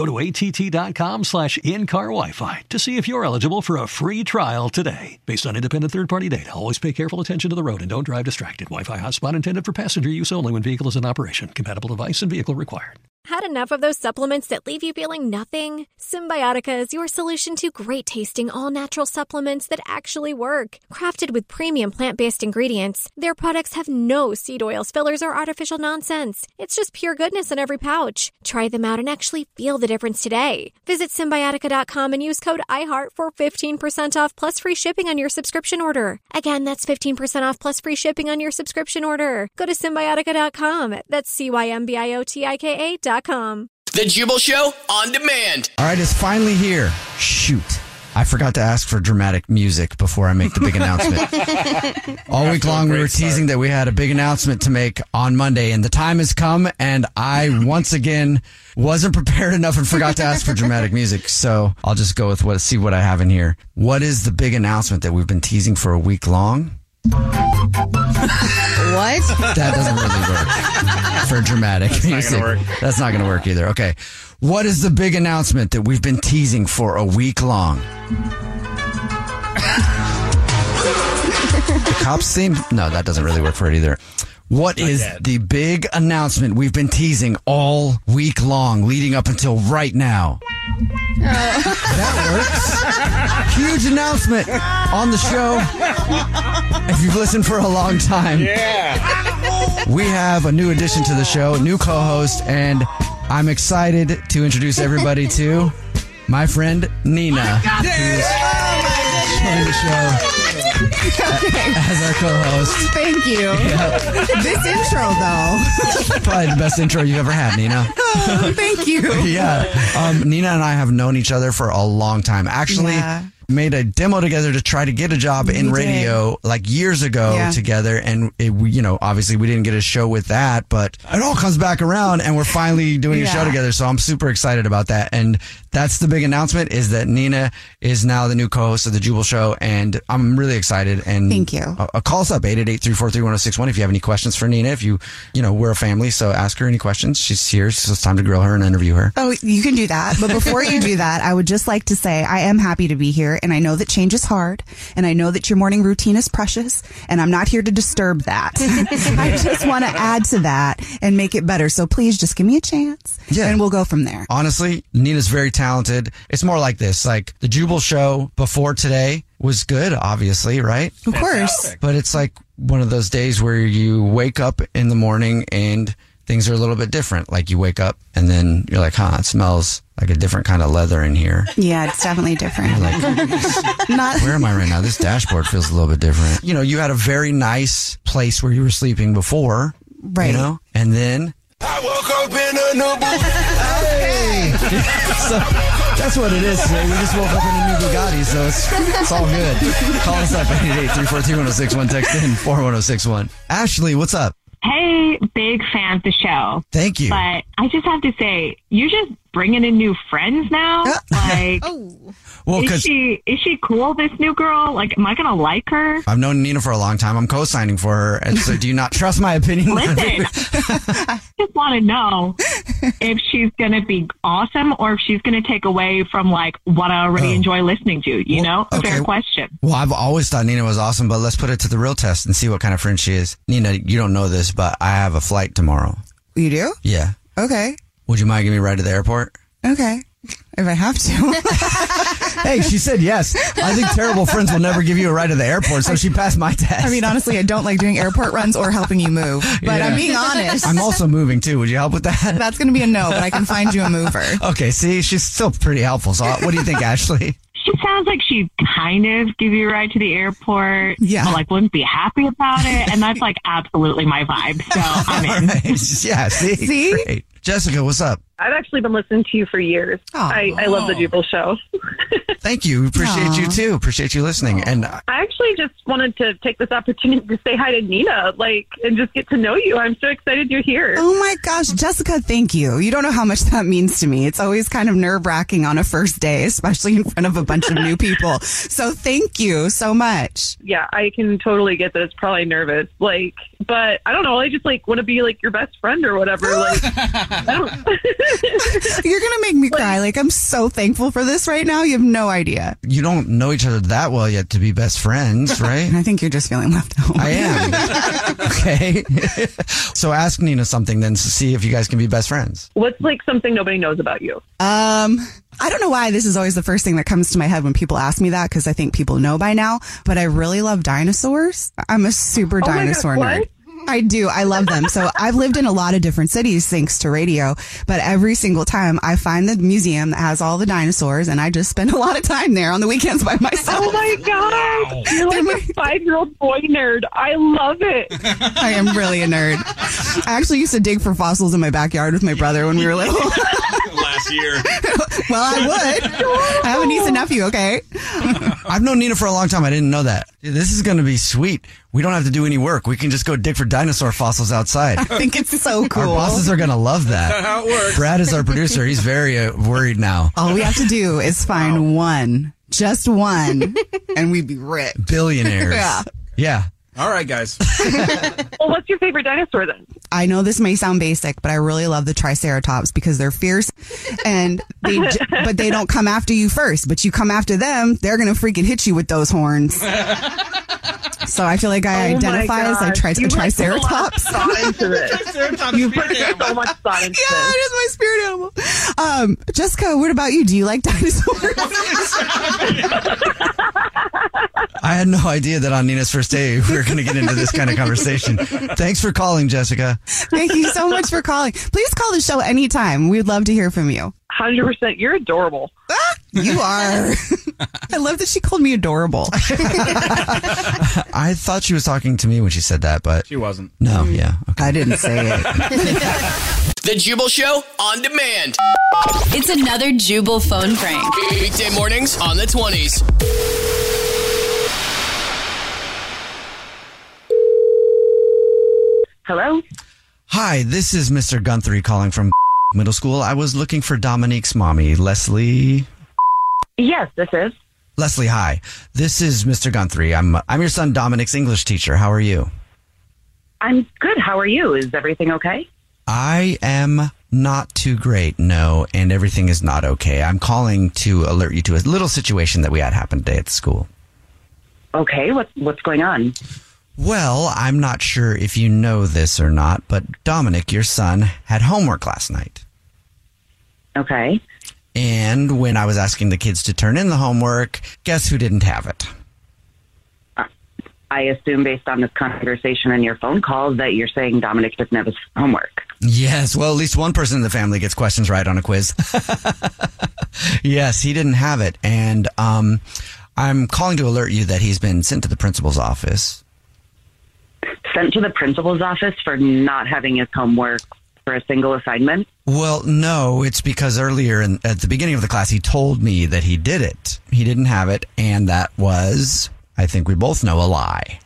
Go to att.com slash in-car Wi-Fi to see if you're eligible for a free trial today. Based on independent third-party data, always pay careful attention to the road and don't drive distracted. Wi-Fi hotspot intended for passenger use only when vehicle is in operation. Compatible device and vehicle required. Had enough of those supplements that leave you feeling nothing? Cymbiotika is your solution to great tasting, all natural supplements that actually work. Crafted with premium plant based ingredients, their products have no seed oils, fillers, or artificial nonsense. It's just pure goodness in every pouch. Try them out and actually feel the difference today. Visit Cymbiotika.com and use code IHEART for 15% off plus free shipping on your subscription order. Again, that's 15% off plus free shipping on your subscription order. Go to Cymbiotika.com. That's C Y M B I O T I K A.com. The Jubal Show on demand. All right, it's finally here. Shoot. I forgot to ask for dramatic music before I make the big announcement. All week long, we were teasing that we had a big announcement to make on Monday, and the time has come. And I once again wasn't prepared enough and forgot to ask for dramatic music. So I'll just go with what see what I have in here. What is the big announcement that we've been teasing for a week long? What? That doesn't really work for dramatic not gonna music. work. That's not going to work either. Okay. What is the big announcement that we've been teasing for a week long? the cops theme? No, that doesn't really work for it either. What is yet. the big announcement we've been teasing all week long, leading up until right now? That works. Huge announcement on the show. If you've listened for a long time, Yeah. we have a new addition to the show, new co-host, and I'm excited to introduce everybody to my friend Nina, who's the show as our co-host. Thank you. This intro, though. Probably the best intro you've ever had, Nina. Oh, thank you. Yeah, um, Nina and I have known each other for a long time. Actually. Yeah. Made a demo together to try to get a job in We did. radio like years ago Yeah. together, and it, we, you know, obviously we didn't get a show with that, but it all comes back around, and we're finally doing a show together. So I'm super excited about that, and that's the big announcement is that Nina is now the new co-host of the Jubal Show, and I'm really excited. And Thank you. Uh, uh, call us up 888-343-1061 if you have any questions for Nina. If you, you know, we're a family, so ask her any questions. She's here, so it's time to grill her and interview her. Oh, you can do that. But before you do that, I would just like to say I am happy to be here. And I know that change is hard. And I know that your morning routine is precious. And I'm not here to disturb that. I just want to add to that and make it better. So please just give me a chance. Yeah. And we'll go from there. Honestly, Nina's very talented. It's more like this, like the Jubal show before today was good, obviously, right? Of course. But it's like one of those days where you wake up in the morning and things are a little bit different. Like you wake up and then you're like, huh, it smells like a different kind of leather in here. Yeah, it's definitely different. Like, Not. where am I right now? This dashboard feels a little bit different. You know, you had a very nice place where you were sleeping before. Right. You know? And then I woke up in a new so that's what it is today. We just woke up in a new Bugatti, so it's, it's all good. Call us up at 888-343-1061, text in 41061. Ashley, what's up? Hey, big fan of the show. Thank you. But I just have to say, you're just bringing in new friends now. Like, oh. Well, is because she is she cool? This new girl? Like, am I gonna like her? I've known Nina for a long time. I'm co-signing for her. And so do you not trust my opinion? Listen, I just want to know if she's gonna be awesome or if she's gonna take away from like what I already Oh. enjoy listening to. You Well, know, okay. fair question. well, I've always thought Nina was awesome, but let's put it to the real test and see what kind of friend she is. Nina, you don't know this, but I have a flight tomorrow. You do? Yeah. Okay. Would you mind giving me a ride to the airport? Okay. If I have to. Hey, she said yes. I think terrible friends will never give you a ride to the airport, so she passed my test. I mean, honestly, I don't like doing airport runs or helping you move, but I'm being honest. I'm also moving too. Would you help with that? That's going to be a no, but I can find you a mover. Okay, see, she's still pretty helpful. So, what do you think, Ashley? She sounds like she'd kind of give you a ride to the airport. Yeah. But like wouldn't be happy about it. And that's like absolutely my vibe. So I'm in. All right. Yeah, see? See? Great. Jessica, what's up? I've actually been listening to you for years. I, I love the Jubal show. Thank you. Appreciate you too. Appreciate you listening. And uh, I actually just wanted to take this opportunity to say hi to Nina, like, and just get to know you. I'm so excited you're here. Oh my gosh, Jessica, thank you. You don't know how much that means to me. It's always kind of nerve wracking on a first day, especially in front of a bunch of new people. So thank you so much. Yeah, I can totally get that it's probably nervous. Like, but I don't know. I just like want to be like your best friend or whatever. Like, I don't. You're going to make me cry. Like, I'm so thankful for this right now. You have no idea. you don't know each other that well yet to be best friends, right? And I think you're just feeling left out. I am. okay. so ask Nina something then to see if you guys can be best friends. What's like something nobody knows about you? Um, I don't know why this is always the first thing that comes to my head when people ask me that because I think people know by now, but I really love dinosaurs. I'm a super Oh my God, dinosaur what? nerd. I do. I love them. So I've lived in a lot of different cities thanks to radio, but every single time I find the museum that has all the dinosaurs and I just spend a lot of time there on the weekends by myself. Oh my god, you're like a five year old boy nerd. I love it. I am really a nerd. I actually used to dig for fossils in my backyard with my brother when we were little. Last year. well, I would. I have a niece and nephew, okay? I've known Nina for a long time. I didn't know that. Dude, This is going to be sweet. We don't have to do any work. We can just go dig for dinosaur fossils outside. I think it's so cool. Our bosses are going to love that. How it works. Brad is our producer. He's very uh, worried now. All we have to do is find one, just one, and we'd be rich. Billionaires. Yeah. Yeah. All right, guys. Well, what's your favorite dinosaur then? I know this may sound basic, but I really love the Triceratops because they're fierce, and they j- but they don't come after you first. But you come after them, they're gonna freaking hit you with those horns. So I feel like I Oh identify as I gosh. tri- a You, like, put a lot of triceratops. thought into this. You put so much thought into Yeah, it is my spirit animal. Um, Jessica, what about you? Do you like dinosaurs? I had no idea that on Nina's first day we were going to get into this kind of conversation. Thanks for calling, Jessica. Thank you so much for calling. Please call the show anytime. We'd love to hear from you. Hundred percent. You're adorable. Ah, you are. I love that she called me adorable. I thought she was talking to me when she said that, but She wasn't. no, yeah. Okay. I didn't say it. The Jubal Show on demand. It's another Jubal phone prank. Weekday mornings on the 20s. Hello. Hi, this is Mr. Gunther calling from middle school. I was looking for Dominique's mommy, Leslie. Yes, this is. Leslie, hi. This is Mr. Gunther. I'm I'm your son Dominique's English teacher. How are you? I'm good. How are you? Is everything okay? I am not too great, no, and everything is not okay. I'm calling to alert you to a little situation that we had happen today at the school. Okay. What's what's going on? Well, I'm not sure if you know this or not, but Dominic, your son, had homework last night. Okay. And when I was asking the kids to turn in the homework, guess who didn't have it? I assume based on this conversation and your phone call that you're saying Dominic doesn't have his homework. Yes, well, at least one person in the family gets questions right on a quiz. yes, he didn't have it. And um, I'm calling to alert you that he's been sent to the principal's office. Sent to the principal's office for not having his homework for a single assignment. Well, no, it's because earlier in, at the beginning of the class, he told me that he did it. He didn't have it, and that was, I think we both know, a lie.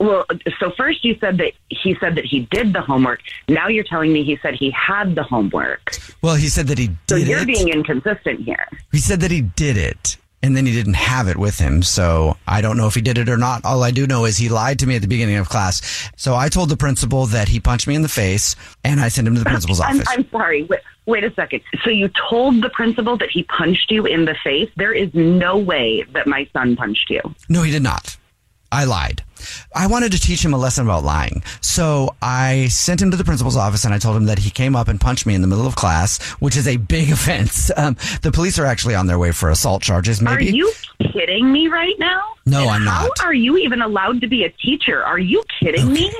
Well, so first you said that he said that he did the homework. Now you're telling me he said he had the homework. Well, he said that he did So you're it. being inconsistent here. He said that he did it, and then he didn't have it with him. So I don't know if he did it or not. All I do know is he lied to me at the beginning of class. So I told the principal that he punched me in the face, and I sent him to the principal's I'm, office. I'm sorry. Wait, wait a second. So you told the principal that he punched you in the face? There is no way that my son punched you. No, he did not. I lied. I wanted to teach him a lesson about lying. So I sent him to the principal's office and I told him that he came up and punched me in the middle of class, which is a big offense. Um, the police are actually on their way for assault charges. Maybe. Are you kidding me right now? No, And I'm How not. are you even allowed to be a teacher? Are you kidding me?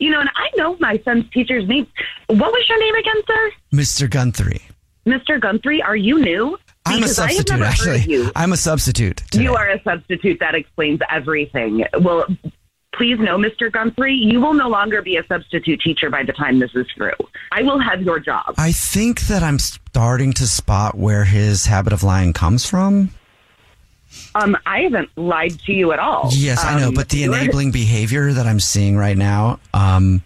You know, and I know my son's teacher's name. What was your name again, sir? Mr. Gunthree. Mr. Gunthree, are you new? I'm a Because substitute, actually. I'm a substitute. today. You are a substitute. That explains everything. Well, please know, Mr. Gunthree, you will no longer be a substitute teacher by the time this is through. I will have your job. I think that I'm starting to spot where his habit of lying comes from. Um, I haven't lied to you at all. Yes, I know, Um, but the enabling behavior that I'm seeing right now, um,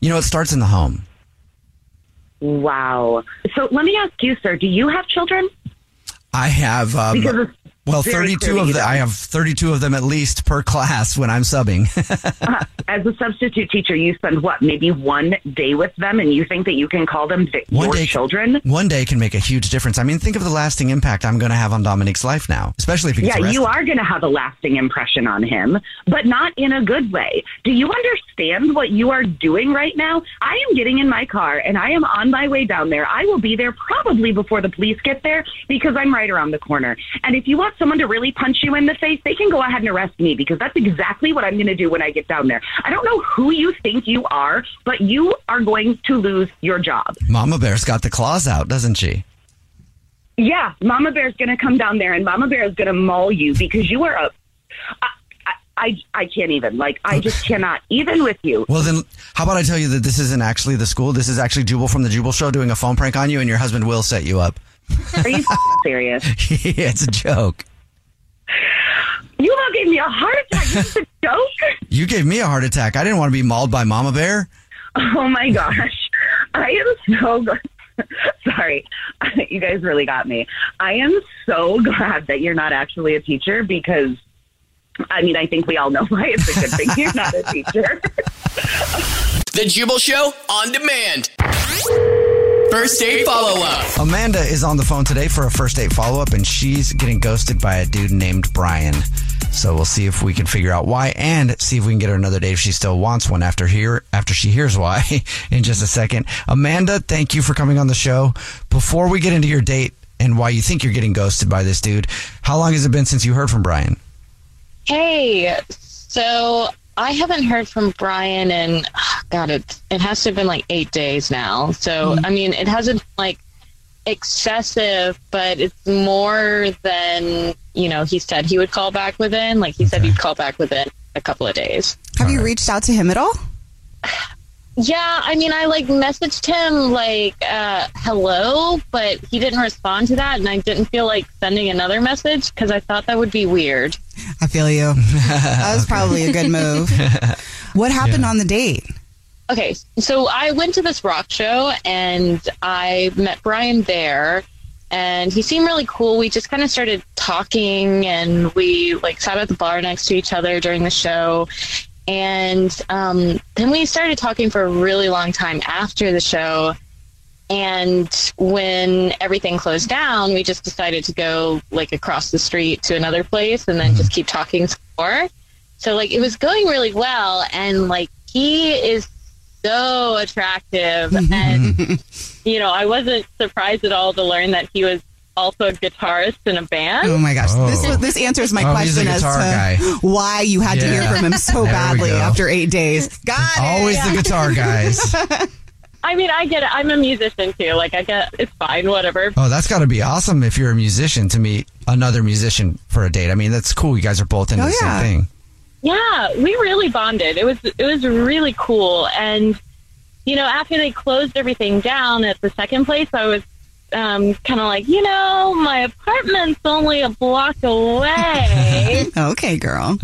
you know, it starts in the home. Wow. So let me ask you, sir, do you have children? I have um, Because well, very 32 clear of them. I have 32 of them at least per class when I'm subbing. Uh, as a substitute teacher, you spend what, maybe one day with them, and you think that you can call them th- One your day- children? One day can make a huge difference. I mean, think of the lasting impact I'm going to have on Dominique's life now, especially if he gets Yeah, arrested. you are going to have a lasting impression on him, but not in a good way. Do you understand what you are doing right now? I am getting in my car and I am on my way down there. I will be there probably before the police get there because I'm right around the corner. And if you want someone to really punch you in the face, they can go ahead and arrest me because that's exactly what I'm going to do when I get down there. I don't know who you think you are, but you are going to lose your job. Mama Bear's got the claws out, doesn't she? Yeah, Mama Bear's going to come down there and Mama Bear is going to maul you because you are a. I, I, I, I can't even. Like, I just cannot. Even with you. Well, then, how about I tell you that this isn't actually the school? This is actually Jubal from the Jubal Show doing a phone prank on you, and your husband will set you up. Are you serious? yeah, it's a joke. You all gave me a heart attack. This is a joke? You gave me a heart attack. I didn't want to be mauled by Mama Bear. Oh my gosh. I am so glad. Sorry. You guys really got me. I am so glad that you're not actually a teacher because, I mean, I think we all know why it's a good thing you're not a teacher. The Jubal Show on demand. First date follow up. Amanda is on the phone today for a first date follow up, and she's getting ghosted by a dude named Brian. So we'll see if we can figure out why, and see if we can get her another date if she still wants one after here after she hears why in just a second. Amanda, thank you for coming on the show. Before we get into your date and why you think you're getting ghosted by this dude, how long has it been since you heard from Brian? Hey, so I haven't heard from Brian and God, it it has to have been like eight days now. So hmm. I mean, it hasn't been like excessive, but it's more than you know. He said he would call back within. Like he said he'd call back within a couple of days. Have you reached out to him at all? Yeah, I mean, I like messaged him like uh, hello, but he didn't respond to that, and I didn't feel like sending another message because I thought that would be weird. I feel you. That was probably a good move. What happened on the date? Okay, so I went to this rock show and I met Brian there and he seemed really cool. We just kind of started talking and we like sat at the bar next to each other during the show. And um, then we started talking for a really long time after the show. And when everything closed down, we just decided to go like across the street to another place and then just keep talking some more. So like it was going really well and like he is so attractive and you know, I wasn't surprised at all to learn that he was also a guitarist in a band. Oh my gosh, this was, this answers my Oh, he's a question as to guitar guy. why you had to hear Yeah. from him so There we badly go. after eight days. Got it. Always the guitar guys. I mean, I get it. I'm a musician too. Like I get it's fine, whatever. Oh, that's got to be awesome if you're a musician to meet another musician for a date. I mean, that's cool. You guys are both into Oh, the yeah. same thing. Yeah, we really bonded. It was it was really cool. And you know, after they closed everything down at the second place, I was um, kind of like, you know, my apartment's only a block away. okay, girl.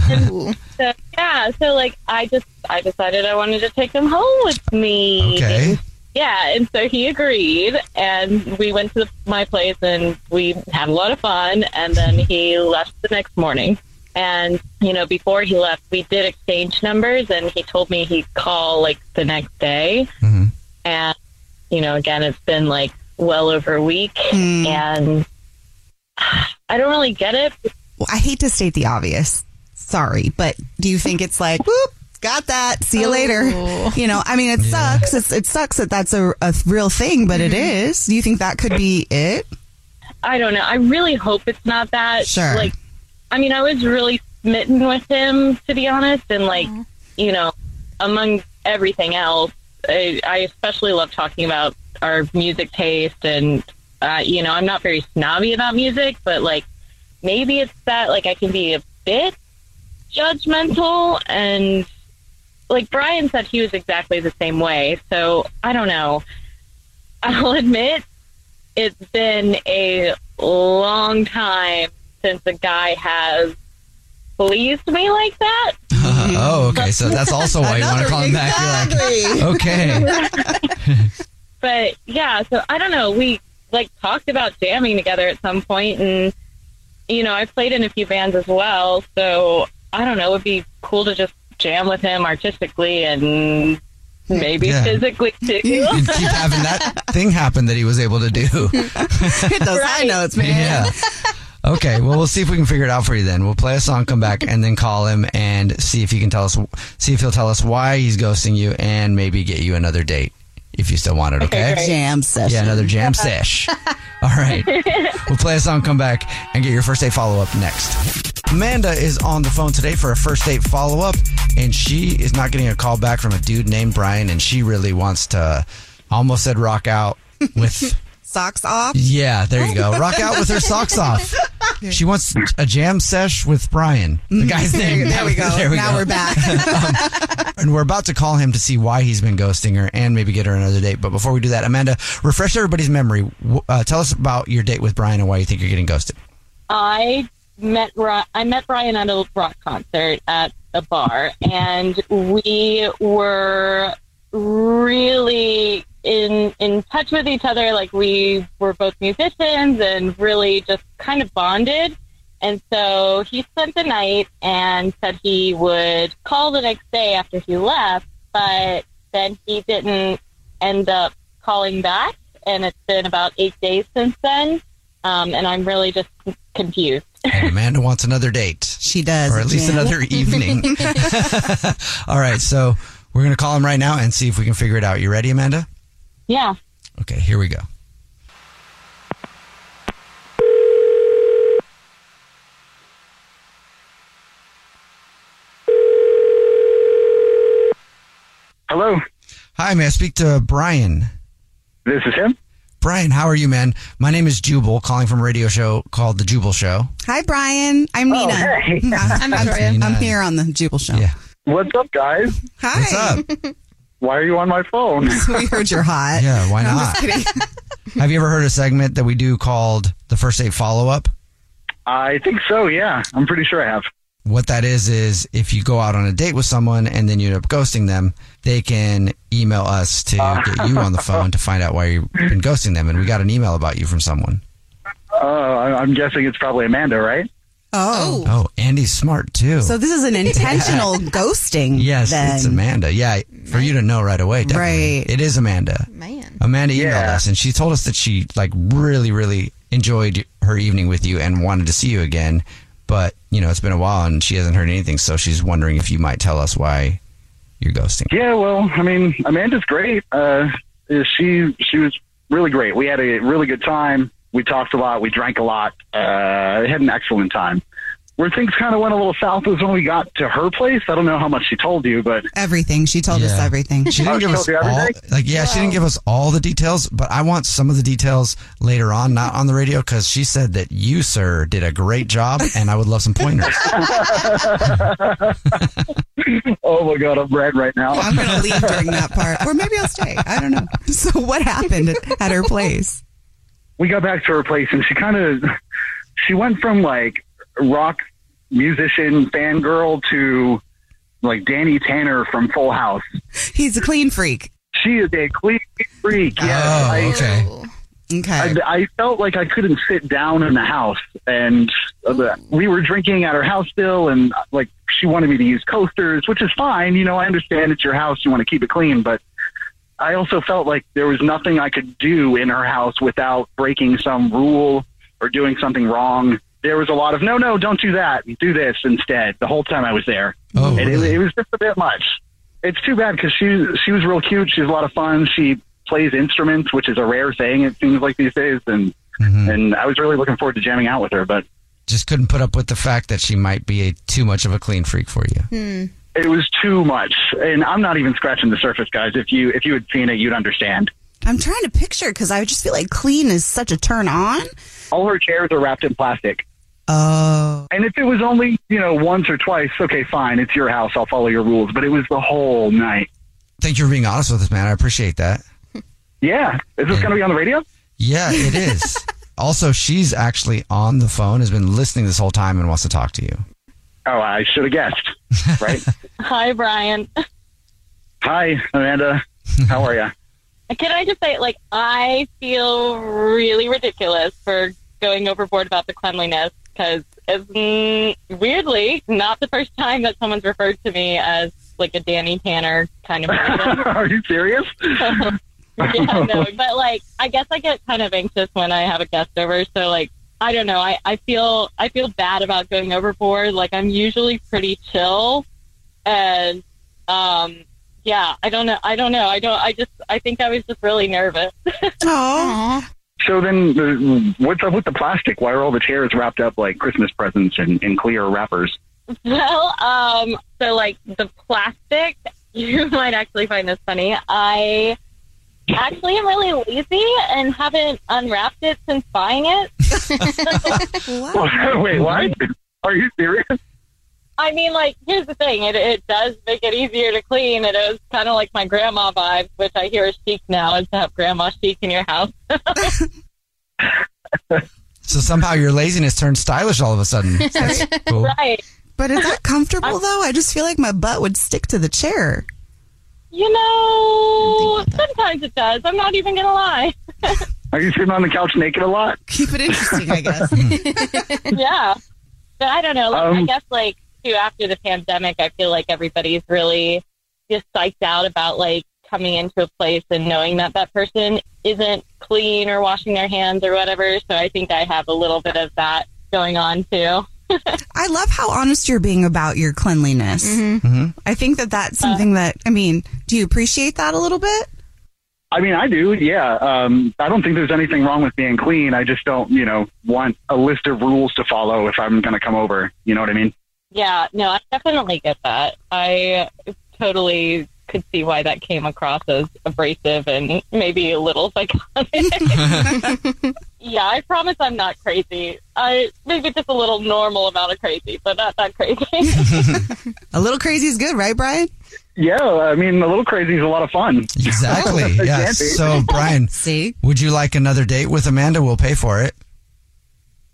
so, yeah, so like I just I decided I wanted to take him home with me. Okay. Yeah, and so he agreed, and we went to my place and we had a lot of fun. And then he left the next morning. And you know, before he left, we did exchange numbers, and he told me he'd call like the next day. And you know, again, it's been like well over a week, hmm. and I don't really get it. Well, I hate to state the obvious. sorry, but do you think it's like, whoop, got that, see you later? Oh. You know, I mean, it sucks. It's, it sucks that that's a, a real thing, but it hmm. is. Do you think that could be it? I don't know. I really hope it's not that. Sure. Like, I mean, I was really smitten with him, to be honest, and like, you know, among everything else, I, I especially love talking about our music taste, and uh, you know, I'm not very snobby about music, but like, maybe it's that like I can be a bit judgmental, and like Brian said, he was exactly the same way. So I don't know. I'll admit it's been a long time since a guy has pleased me like that. oh, okay. So that's also why you want to call him back. You're like, okay. But yeah, so I don't know. We like talked about jamming together at some point, and you know, I played in a few bands as well. So I don't know. It'd be cool to just jam with him artistically and maybe Yeah. physically too. You'd keep having that thing happen that he was able to do. Hit those high notes, man. Yeah. Okay, well, we'll see if we can figure it out for you then. We'll play a song, come back, and then call him and see if he can tell us, see if he'll tell us why he's ghosting you and maybe get you another date if you still want it, okay? Jam session. Yeah, another jam sesh. All right. We'll play a song, come back, and get your first date follow up next. Amanda is on the phone today for a first date follow up, and she is not getting a call back from a dude named Brian, and she really wants to, almost said rock out with. Socks off? Yeah, there you go. Rock out with her socks off. She wants a jam sesh with Brian, the guy's name. There we go. There we now go. we're back. And we're about to call him to see why he's been ghosting her and maybe get her another date. But before we do that, Amanda, refresh everybody's memory. Uh, tell us about your date with Brian and why you think you're getting ghosted. I met I met Brian at a rock concert at a bar, and we were really in in touch with each other. Like we were both musicians and really just kind of bonded. And so he spent the night and said he would call the next day after he left, but then he didn't end up calling back. And it's been about eight days since then. Um, and I'm really just confused. Amanda wants another date. She does. Or at least Jan. another evening. All right, so we're going to call him right now and see if we can figure it out. You ready, Amanda? Yeah. Okay, here we go. Hello. Hi, may I speak to Brian? This is him. Brian, how are you, man? My name is Jubal, calling from a radio show called The Jubal Show. Hi, Brian. I'm oh, Nina. hey. I'm, I'm I'm, Victoria. I'm here on the Jubal Show. Yeah. What's up, guys? Hi. What's up? Why are you on my phone? we heard you're hot. Yeah, why No, I'm not? just kidding. Have you ever heard a segment that we do called the first date follow up? I think so. Yeah, I'm pretty sure I have. What that is is if you go out on a date with someone and then you end up ghosting them, they can email us to get you on the phone to find out why you've been ghosting them. And we got an email about you from someone. Uh, I- I'm guessing it's probably Amanda, right? Oh. Oh, Andy's smart too. So this is an intentional ghosting. yes, then. it's Amanda. Yeah, for you to know right away. Definitely. Right. It is Amanda. Man. Amanda emailed Yeah. us and she told us that she like really, really enjoyed her evening with you and wanted to see you again. But you know, it's been a while and she hasn't heard anything, so she's wondering if you might tell us why you're ghosting. Yeah. Well, I mean, Amanda's great. Uh, she she was really great. We had a really good time. We talked a lot. We drank a lot. Uh, had an excellent time. Where things kind of went a little south was when we got to her place. I don't know how much she told you, but Everything. She told us everything. She didn't Oh, give she us all, like yeah, she didn't give us all the details, but I want some of the details later on, not on the radio, because she said that you, sir, did a great job, and I would love some pointers. oh my god, I'm red right now. I'm going to leave during that part. Or maybe I'll stay. I don't know. So what happened at her place? We got back to her place and she kind of she went from like rock musician fangirl to like Danny Tanner from Full House. He's a clean freak. She is a clean freak. Yes, Oh, I, okay. Okay. I, I felt like I couldn't sit down in the house, and uh, we were drinking at her house still, and like she wanted me to use coasters, which is fine. You know, I understand it's your house; you want to keep it clean, but I also felt like there was nothing I could do in her house without breaking some rule or doing something wrong. there was a lot of no, no, don't do that. Do this instead. The whole time I was there, Oh, and really? it, it was just a bit much. It's too bad because she she was real cute. She's a lot of fun. She plays instruments, which is a rare thing. It seems like these days, and Mm-hmm. and I was really looking forward to jamming out with her, but Just couldn't put up with the fact that she might be a, too much of a clean freak for you. It was too much. And I'm not even scratching the surface, guys. If you if you had seen it, you'd understand. I'm trying to picture because I just feel like clean is such a turn on. All her chairs are wrapped in plastic. Oh. And if it was only, you know, once or twice, okay, fine, it's your house, I'll follow your rules. But it was the whole night. Thank you for being honest with us, man. I appreciate that. Yeah. Is this going to be on the radio? Yeah, it is. also, she's actually on the phone, has been listening this whole time, and wants to talk to you. Oh, I should have guessed, right? Hi, Brian. Hi, Amanda. How are you? Can I just say, like, I feel really ridiculous for going overboard about the cleanliness because it's mm, weirdly not the first time that someone's referred to me as like a Danny Tanner kind of person. are you serious? yeah, no, but like, I guess I get kind of anxious when I have a guest over. So like, I don't know. I, I feel I feel bad about going overboard. Like, I'm usually pretty chill, and um, yeah, I don't know. I don't know. I don't. I just. I think I was just really nervous. Oh. So then, uh, what's up with the plastic? Why are all the chairs wrapped up like Christmas presents and in clear wrappers? Well, um, so like the plastic, you might actually find this funny. I actually I'm really lazy and haven't unwrapped it since buying it. Wait, what? Are you serious? I mean, like, here's the thing: it it does make it easier to clean. It is kind of like my grandma vibes, which I hear is chic now, is to have grandma chic in your house. So somehow your laziness turned stylish all of a sudden. That's cool. Right. But is that comfortable though? I just feel like my butt would stick to the chair. You know, sometimes it does. I'm not even gonna lie. Are you sitting on the couch naked a lot? Keep it interesting, I guess. yeah. But I don't know. Like, I Um, guess like too after the pandemic, I feel like everybody's really just psyched out about like coming into a place and knowing that that person isn't clean or washing their hands or whatever. So I think I have a little bit of that going on too. I love how honest you're being about your cleanliness. Mm-hmm. I think that that's something that, I mean, do you appreciate that a little bit? I mean, I do. Yeah. Um, I don't think there's anything wrong with being clean. I just don't, you know, want a list of rules to follow if I'm going to come over. You know what I mean? Yeah, no, I definitely get that. I totally could see why that came across as abrasive and maybe a little psychotic. yeah, I promise I'm not crazy. I maybe just a little normal amount of crazy, but not that crazy. A little crazy is good, right, Brian? Yeah. I mean, a little crazy is a lot of fun. Exactly. Yeah. So, Brian, see, would you like another date with Amanda? We'll pay for it.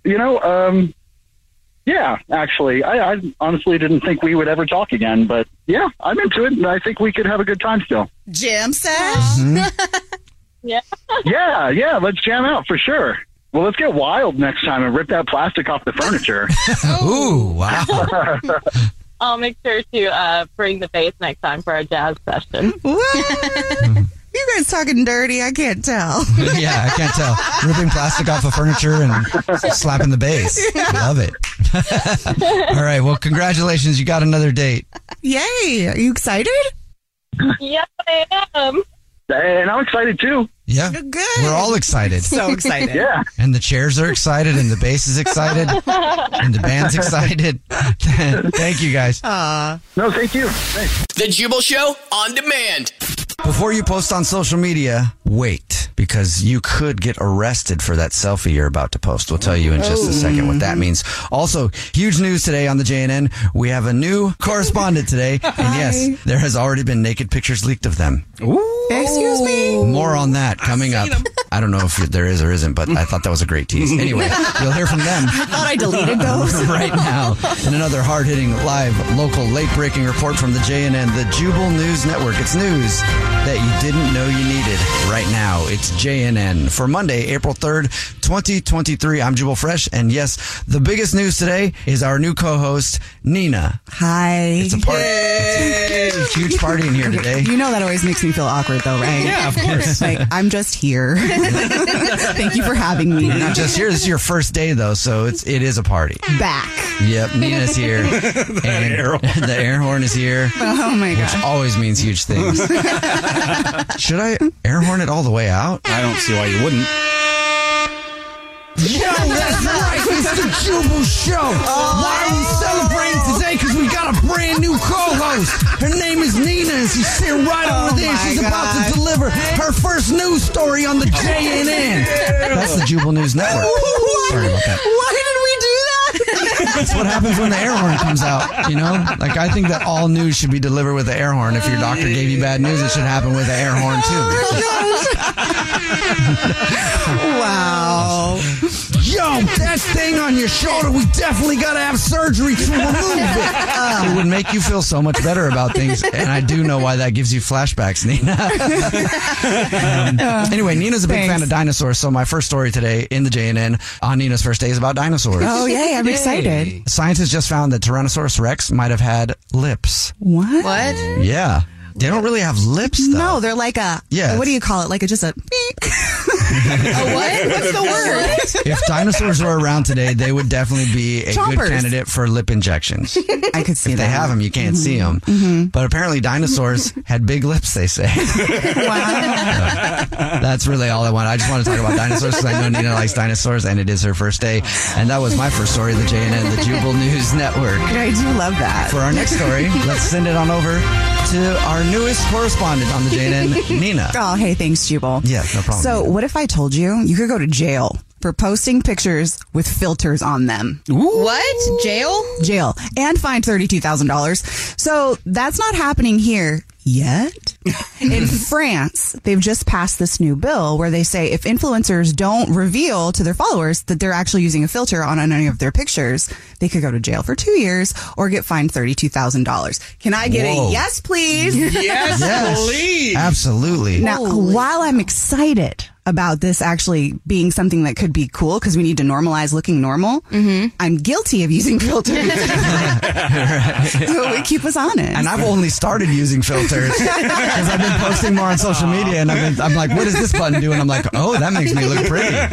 You know, um, yeah, actually, I, I honestly didn't think we would ever talk again, but yeah, I'm into it, and I think we could have a good time still. Jam sesh? yeah. yeah, yeah, let's jam out for sure. Well, let's get wild next time and rip that plastic off the furniture. Ooh, wow. I'll make sure to uh, bring the bass next time for our jazz session. You guys talking dirty? I can't tell. yeah, I can't tell. Ripping plastic off of furniture and slapping the bass. Love it. All right. Well, congratulations. You got another date. Yay. Are you excited? yes, I am. And I'm excited too. Yeah. Good. We're all excited. So excited. Yeah. And the chairs are excited, and the bass is excited, and the band's excited. Thank you guys. Aw. No, thank you. Thanks. The Jubal Show on demand. Before you post on social media, wait, because you could get arrested for that selfie you're about to post. We'll tell you in just a oh. second what that means. Also, huge news today on the JNN. We have a new correspondent today. And yes, there has already been naked pictures leaked of them. Excuse me. More on that coming up. I don't know if there is or isn't, but I thought that was a great tease. Anyway, you'll hear from them I thought I deleted those. right now. And another hard hitting, live, local, late breaking report from the JNN, the Jubal News Network. It's news that you didn't know you needed right now. It's JNN for Monday, April 3rd, 2023. I'm Jubal Fresh. And yes, the biggest news today is our new co-host, Nina. Hi. It's a party. It's a huge party in here today. You know that always makes me feel awkward, though, right? Yeah, of course. like I'm just here. Thank you for having me. You're not just here. This is your first day though, so it's it is a party. back. Yep, Nina's here. and the air horn is here. Oh my god! Which always means huge things. Should I air horn it all the way out? I don't see why you wouldn't. Yo, that's right. It's the Jubal Show. Oh. Why are we celebrating today? Because we got a brand new co-host. Her name is Nina, and she's sitting right over Oh there. my She's about to deliver her first news story on the JNN. That's the Jubal News Network. Sorry about that. Why did we do that? That's what happens when the air horn comes out, you know? Like, I think that all news should be delivered with the air horn. If your doctor gave you bad news, it should happen with the air horn, too. wow. Yo, that thing on your shoulder, we definitely got to have surgery to remove it. it would make you feel so much better about things. And I do know why that gives you flashbacks, Nina. Um, anyway, Nina's a big fan of dinosaurs. So my first story today in the JNN on Nina's first day is about dinosaurs. Oh, yay, I'm excited. Scientists just found that Tyrannosaurus Rex might have had lips. What? What? Yeah. They don't really have lips, though. No, they're like a. Yeah, What do you call it? Like a just a. A what? What's the word? If dinosaurs were around today, they would definitely be a Chompers. good candidate for lip injections. I could see if that. they have them, you can't mm-hmm. see them. Mm-hmm. But apparently, dinosaurs had big lips. They say. wow. That's really all I want. I just want to talk about dinosaurs because I know Nina likes dinosaurs, and it is her first day. And that was my first story of the JNN, the Jubal News Network. I do love that. For our next story, let's send it on over to our newest correspondent on the JNN, Nina. Oh, hey, thanks, Jubal. Yeah, no problem. So, what if I told you you could go to jail for posting pictures with filters on them? What? Jail? Jail and fined $32,000. So, that's not happening here yet. In France, they've just passed this new bill where they say if influencers don't reveal to their followers that they're actually using a filter on any of their pictures, they could go to jail for two years or get fined $32,000. Can I get Whoa. a yes, please? Yes, please. absolutely. Now, while I'm excited about this actually being something that could be cool because we need to normalize looking normal, mm-hmm. I'm guilty of using filters. so we keep us honest. And I've only started using filters because I've been posting more on social media, and I've been, I'm like, what does this button do? And I'm like, oh, that makes me look pretty. I'm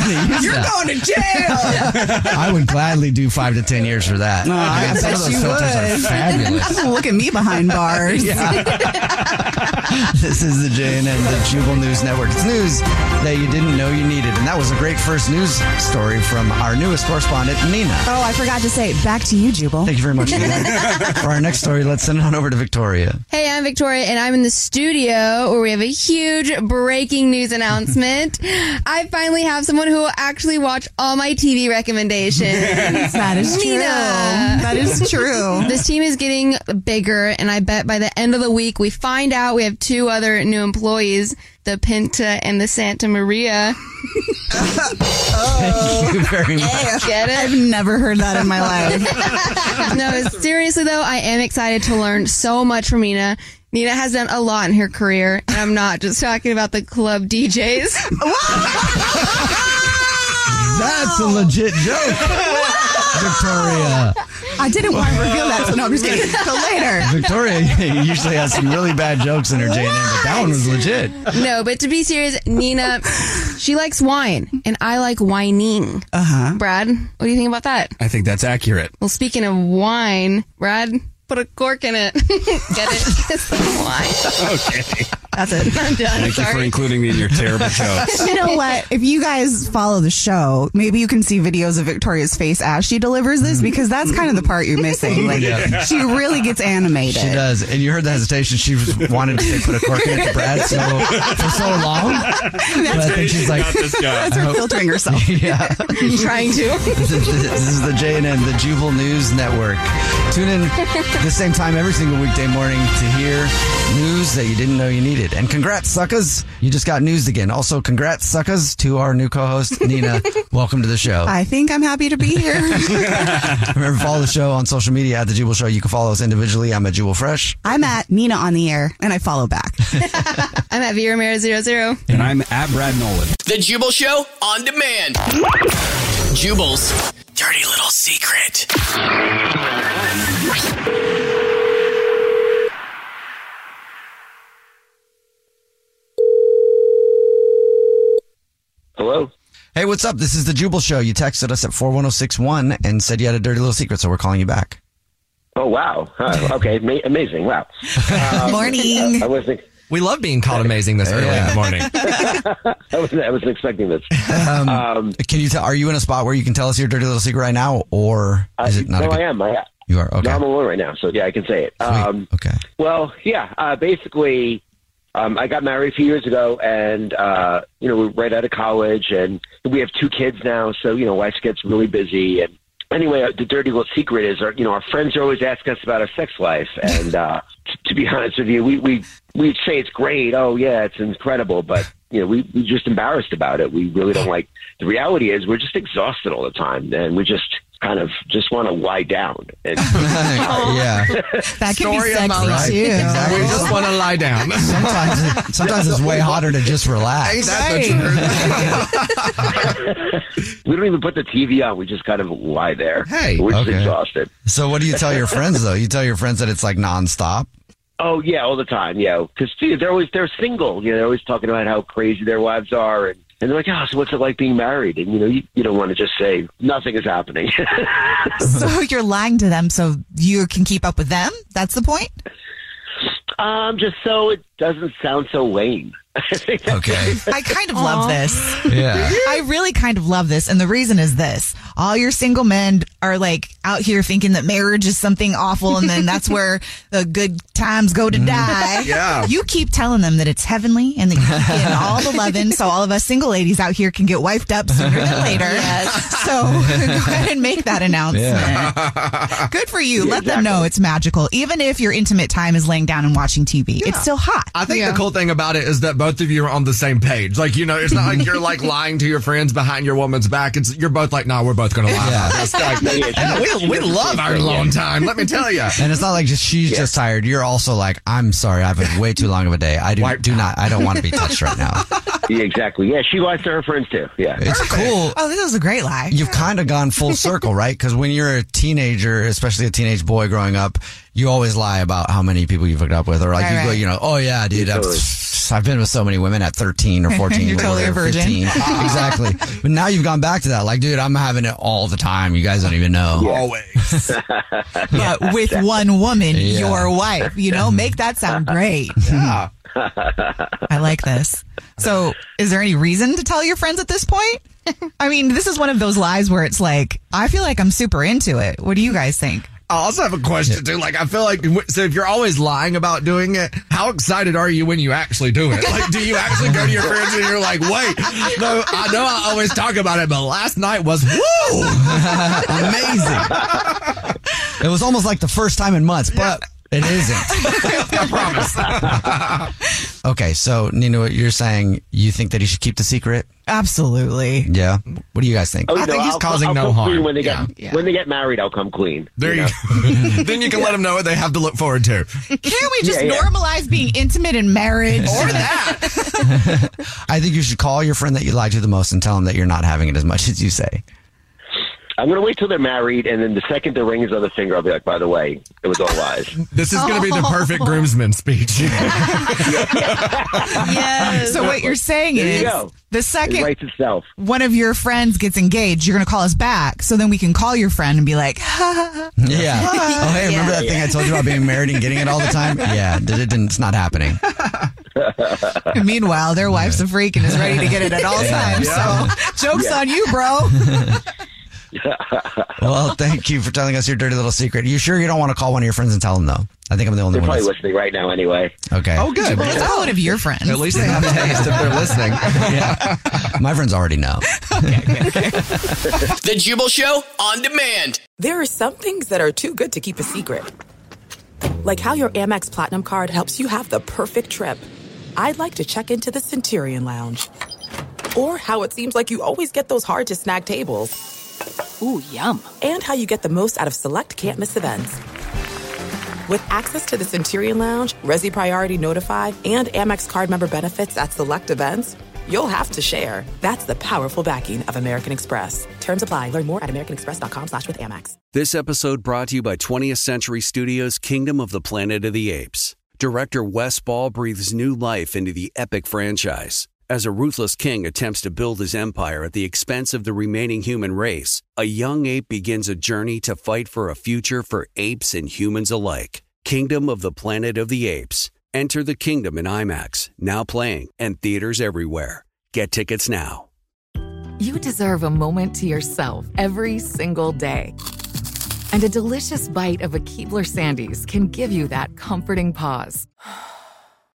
gonna use You're that. going to jail. I would gladly do five to ten years for that. Oh, I mean, some of those filters would. are fabulous. Look at me behind bars. this is the JNN, the Jubal News Network. It's news that you didn't know you needed, and that was a great first news story from our newest correspondent, Nina. Oh, I forgot to say, back to you, Jubal. Thank you very much, Nina. For our next story, let's send it on over to Victoria. Hey, I'm Victoria, and I'm in the studio where we have a huge breaking news announcement. I finally have someone who will actually watch all my TV recommendations. That is true. Nina. That is true. This team is getting bigger, and I bet by the end of the week we find out we have two other new employees, the Pinta and the Santa Maria. Thank you very much. Get it? I've never heard that in my life. no, seriously though, I am excited to learn so much from Nina. Nina has done a lot in her career, and I'm not just talking about the club DJs. That's a legit joke. Victoria. I didn't want to reveal that, so no, I'm just kidding. So later. Victoria usually has some really bad jokes in her JNN, but that one was legit. no, but to be serious, Nina, she likes wine, and I like whining. Uh huh. Brad, what do you think about that? I think that's accurate. Well, speaking of wine, Brad, put a cork in it. Get it? It's the wine. Okay. That's it. I'm done. Thank you for including me in your terrible jokes. You know what? If you guys follow the show, maybe you can see videos of Victoria's face as she delivers this mm-hmm. because that's kind of the part you're missing. Like Yeah. she really gets animated. She does. And you heard the hesitation. She was wanted to say put a cork in it to Brad so, for so long. But I think she's like, Not this guy. That's her filtering herself. yeah. trying to. This is, this is the JNN, the Jubal News Network. Tune in the same time every single weekday morning to hear news that you didn't know you needed. And congrats, suckers. You just got news again. Also, congrats, suckers, to our new co-host, Nina. Welcome to the show. I think I'm happy to be here. Remember, follow the show on social media at The Jubal Show. You can follow us individually. I'm at Jubal Fresh. I'm at Nina on the air, and I follow back. I'm at V Romero zero zero. And I'm at Brad Nolan. The Jubal Show on demand. Jubal's dirty little secret. Hello. Hey, what's up? This is the Jubal Show. You texted us at 41061 and said you had a dirty little secret, so we're calling you back. Oh wow! Huh, okay, ma- amazing! Wow. Um, Morning. I, I wasn't. We love being called amazing this early in the morning. I wasn't. I wasn't expecting this. Um, can you tell? Are you in a spot where you can tell us your dirty little secret right now, or is it not? no, a good- I am. I, You are okay. No, I'm alone right now, so yeah, I can say it. Um, okay. Well, yeah. Uh, basically, um, I got married a few years ago, and uh, you know, we're right out of college, and we have two kids now. So you know, life gets really busy, and anyway, the dirty little secret is, our, you know, our friends are always asking us about our sex life, and uh, t- to be honest with you, we we we say it's great. Oh yeah, it's incredible, but you know, we we just embarrassed about it. We really don't like. The reality is, we're just exhausted all the time, and we just kind of just want to lie down. And, yeah. That can Story be of sexy my life. too. Exactly. We just want to lie down. Sometimes, it- sometimes it's way hotter to just relax. Ain't that the truth? we don't even put the TV on. We just kind of lie there. Hey, we're just okay. exhausted. So, what do you tell your friends though? You tell your friends that it's like nonstop. Oh yeah, all the time. Yeah, because they're always they're single. You know, they're always talking about how crazy their wives are, and and they're like, oh, so what's it like being married? And you know, you, you don't want to just say nothing is happening. So you're lying to them so you can keep up with them? That's the point? um, just so it doesn't sound so lame. Okay. I kind of love this. Yeah. I really kind of love this. And the reason is this. All your single men are like out here thinking that marriage is something awful and then that's where the good times go to mm. die. Yeah. You keep telling them that it's heavenly and that you keep getting all the loving so all of us single ladies out here can get wiped up sooner than later. Yes. So go ahead and make that announcement. Good for you. Let them know it's magical. Even if your intimate time is laying down and watching TV, it's still hot. I think the cool thing about it is that both of you are on the same page. Like, you know, it's not like you're like lying to your friends behind your woman's back. It's you're both like, no, we're both going to lie about this. Like, "Yeah, we, we love our alone time. Let me tell you. And it's not like just she's just tired. You're also like, I'm sorry, I've had way too long of a day. I do, do not, I don't want to be touched right now. yeah, exactly. Yeah, she lies to her friends too. Yeah, It's cool. Oh, this is a great lie. You've kind of gone full circle, right? Because when you're a teenager, especially a teenage boy growing up, you always lie about how many people you've hooked up with, or like Right, you go, you know, oh yeah, dude, I've, I've been with so many women at 13 or 14, You're totally a virgin. 15. exactly. But now you've gone back to that, like, dude, I'm having it all the time. You guys don't even know. Always. but with one woman, Yeah. your wife. You know, make that sound great. Yeah. I like this. So, is there any reason to tell your friends at this point? I mean, this is one of those lies where it's like, I feel like I'm super into it. What do you guys think? I also have a question too. Like, I feel like so if you're always lying about doing it, how excited are you when you actually do it? Like, do you actually go to your friends and you're like, wait, no, I know I always talk about it, but last night was woo, Amazing. It was almost like the first time in months, but it isn't. I promise. Okay, so Nina, you're saying, you think that he should keep the secret? Absolutely. Yeah. What do you guys think? Oh, I think he's I'll- causing I'll no harm. When they get Yeah. when they get married, I'll come clean. There you know? go. then you can let them know what they have to look forward to. Can't we just Yeah, yeah. normalize being intimate in marriage? Or that. I think you should call your friend that you lie to the most and tell him that you're not having it as much as you say. I'm gonna wait till they're married, and then the second the ring is on the finger, I'll be like, by the way, it was all lies. This is going to be the perfect groomsman speech. yes. So what you're saying There you is the second writes itself. one of your friends gets engaged, you're going to call us back. So then we can call your friend and be like, Yeah. Oh, hey, remember that thing I told you about being married and getting it all the time? Yeah, it didn't, it's not happening. Meanwhile, their wife's a freak and is ready to get it at all Yeah. times. Yeah. So joke's Yeah. on you, bro. Well, thank you for telling us your dirty little secret. You sure you don't want to call one of your friends and tell them though? I think I'm the only They're one. probably That's, listening right now anyway. okay. Oh, good. Let's call one of your friends. At least they have taste if they're listening. Yeah. My friends already know. The Jubal Show on demand. There are some things that are too good to keep a secret. Like how your Amex Platinum card helps you have the perfect trip. I'd like to check into the Centurion Lounge. Or how it seems like you always get those hard to snag tables. Ooh, yum. And how you get the most out of select can't miss events. With access to the Centurion Lounge, Resy Priority Notified, and Amex card member benefits at select events, you'll have to share. That's the powerful backing of American Express. Terms apply. Learn more at americanexpress.com slash with Amex. This episode brought to you by 20th Century Studios' Kingdom of the Planet of the Apes. Director Wes Ball breathes new life into the epic franchise. As a ruthless king attempts to build his empire at the expense of the remaining human race, a young ape begins a journey to fight for a future for apes and humans alike. Kingdom of the Planet of the Apes. Enter the kingdom in IMAX, now playing, and theaters everywhere. Get tickets now. You deserve a moment to yourself every single day. And a delicious bite of a Keebler Sandies can give you that comforting pause.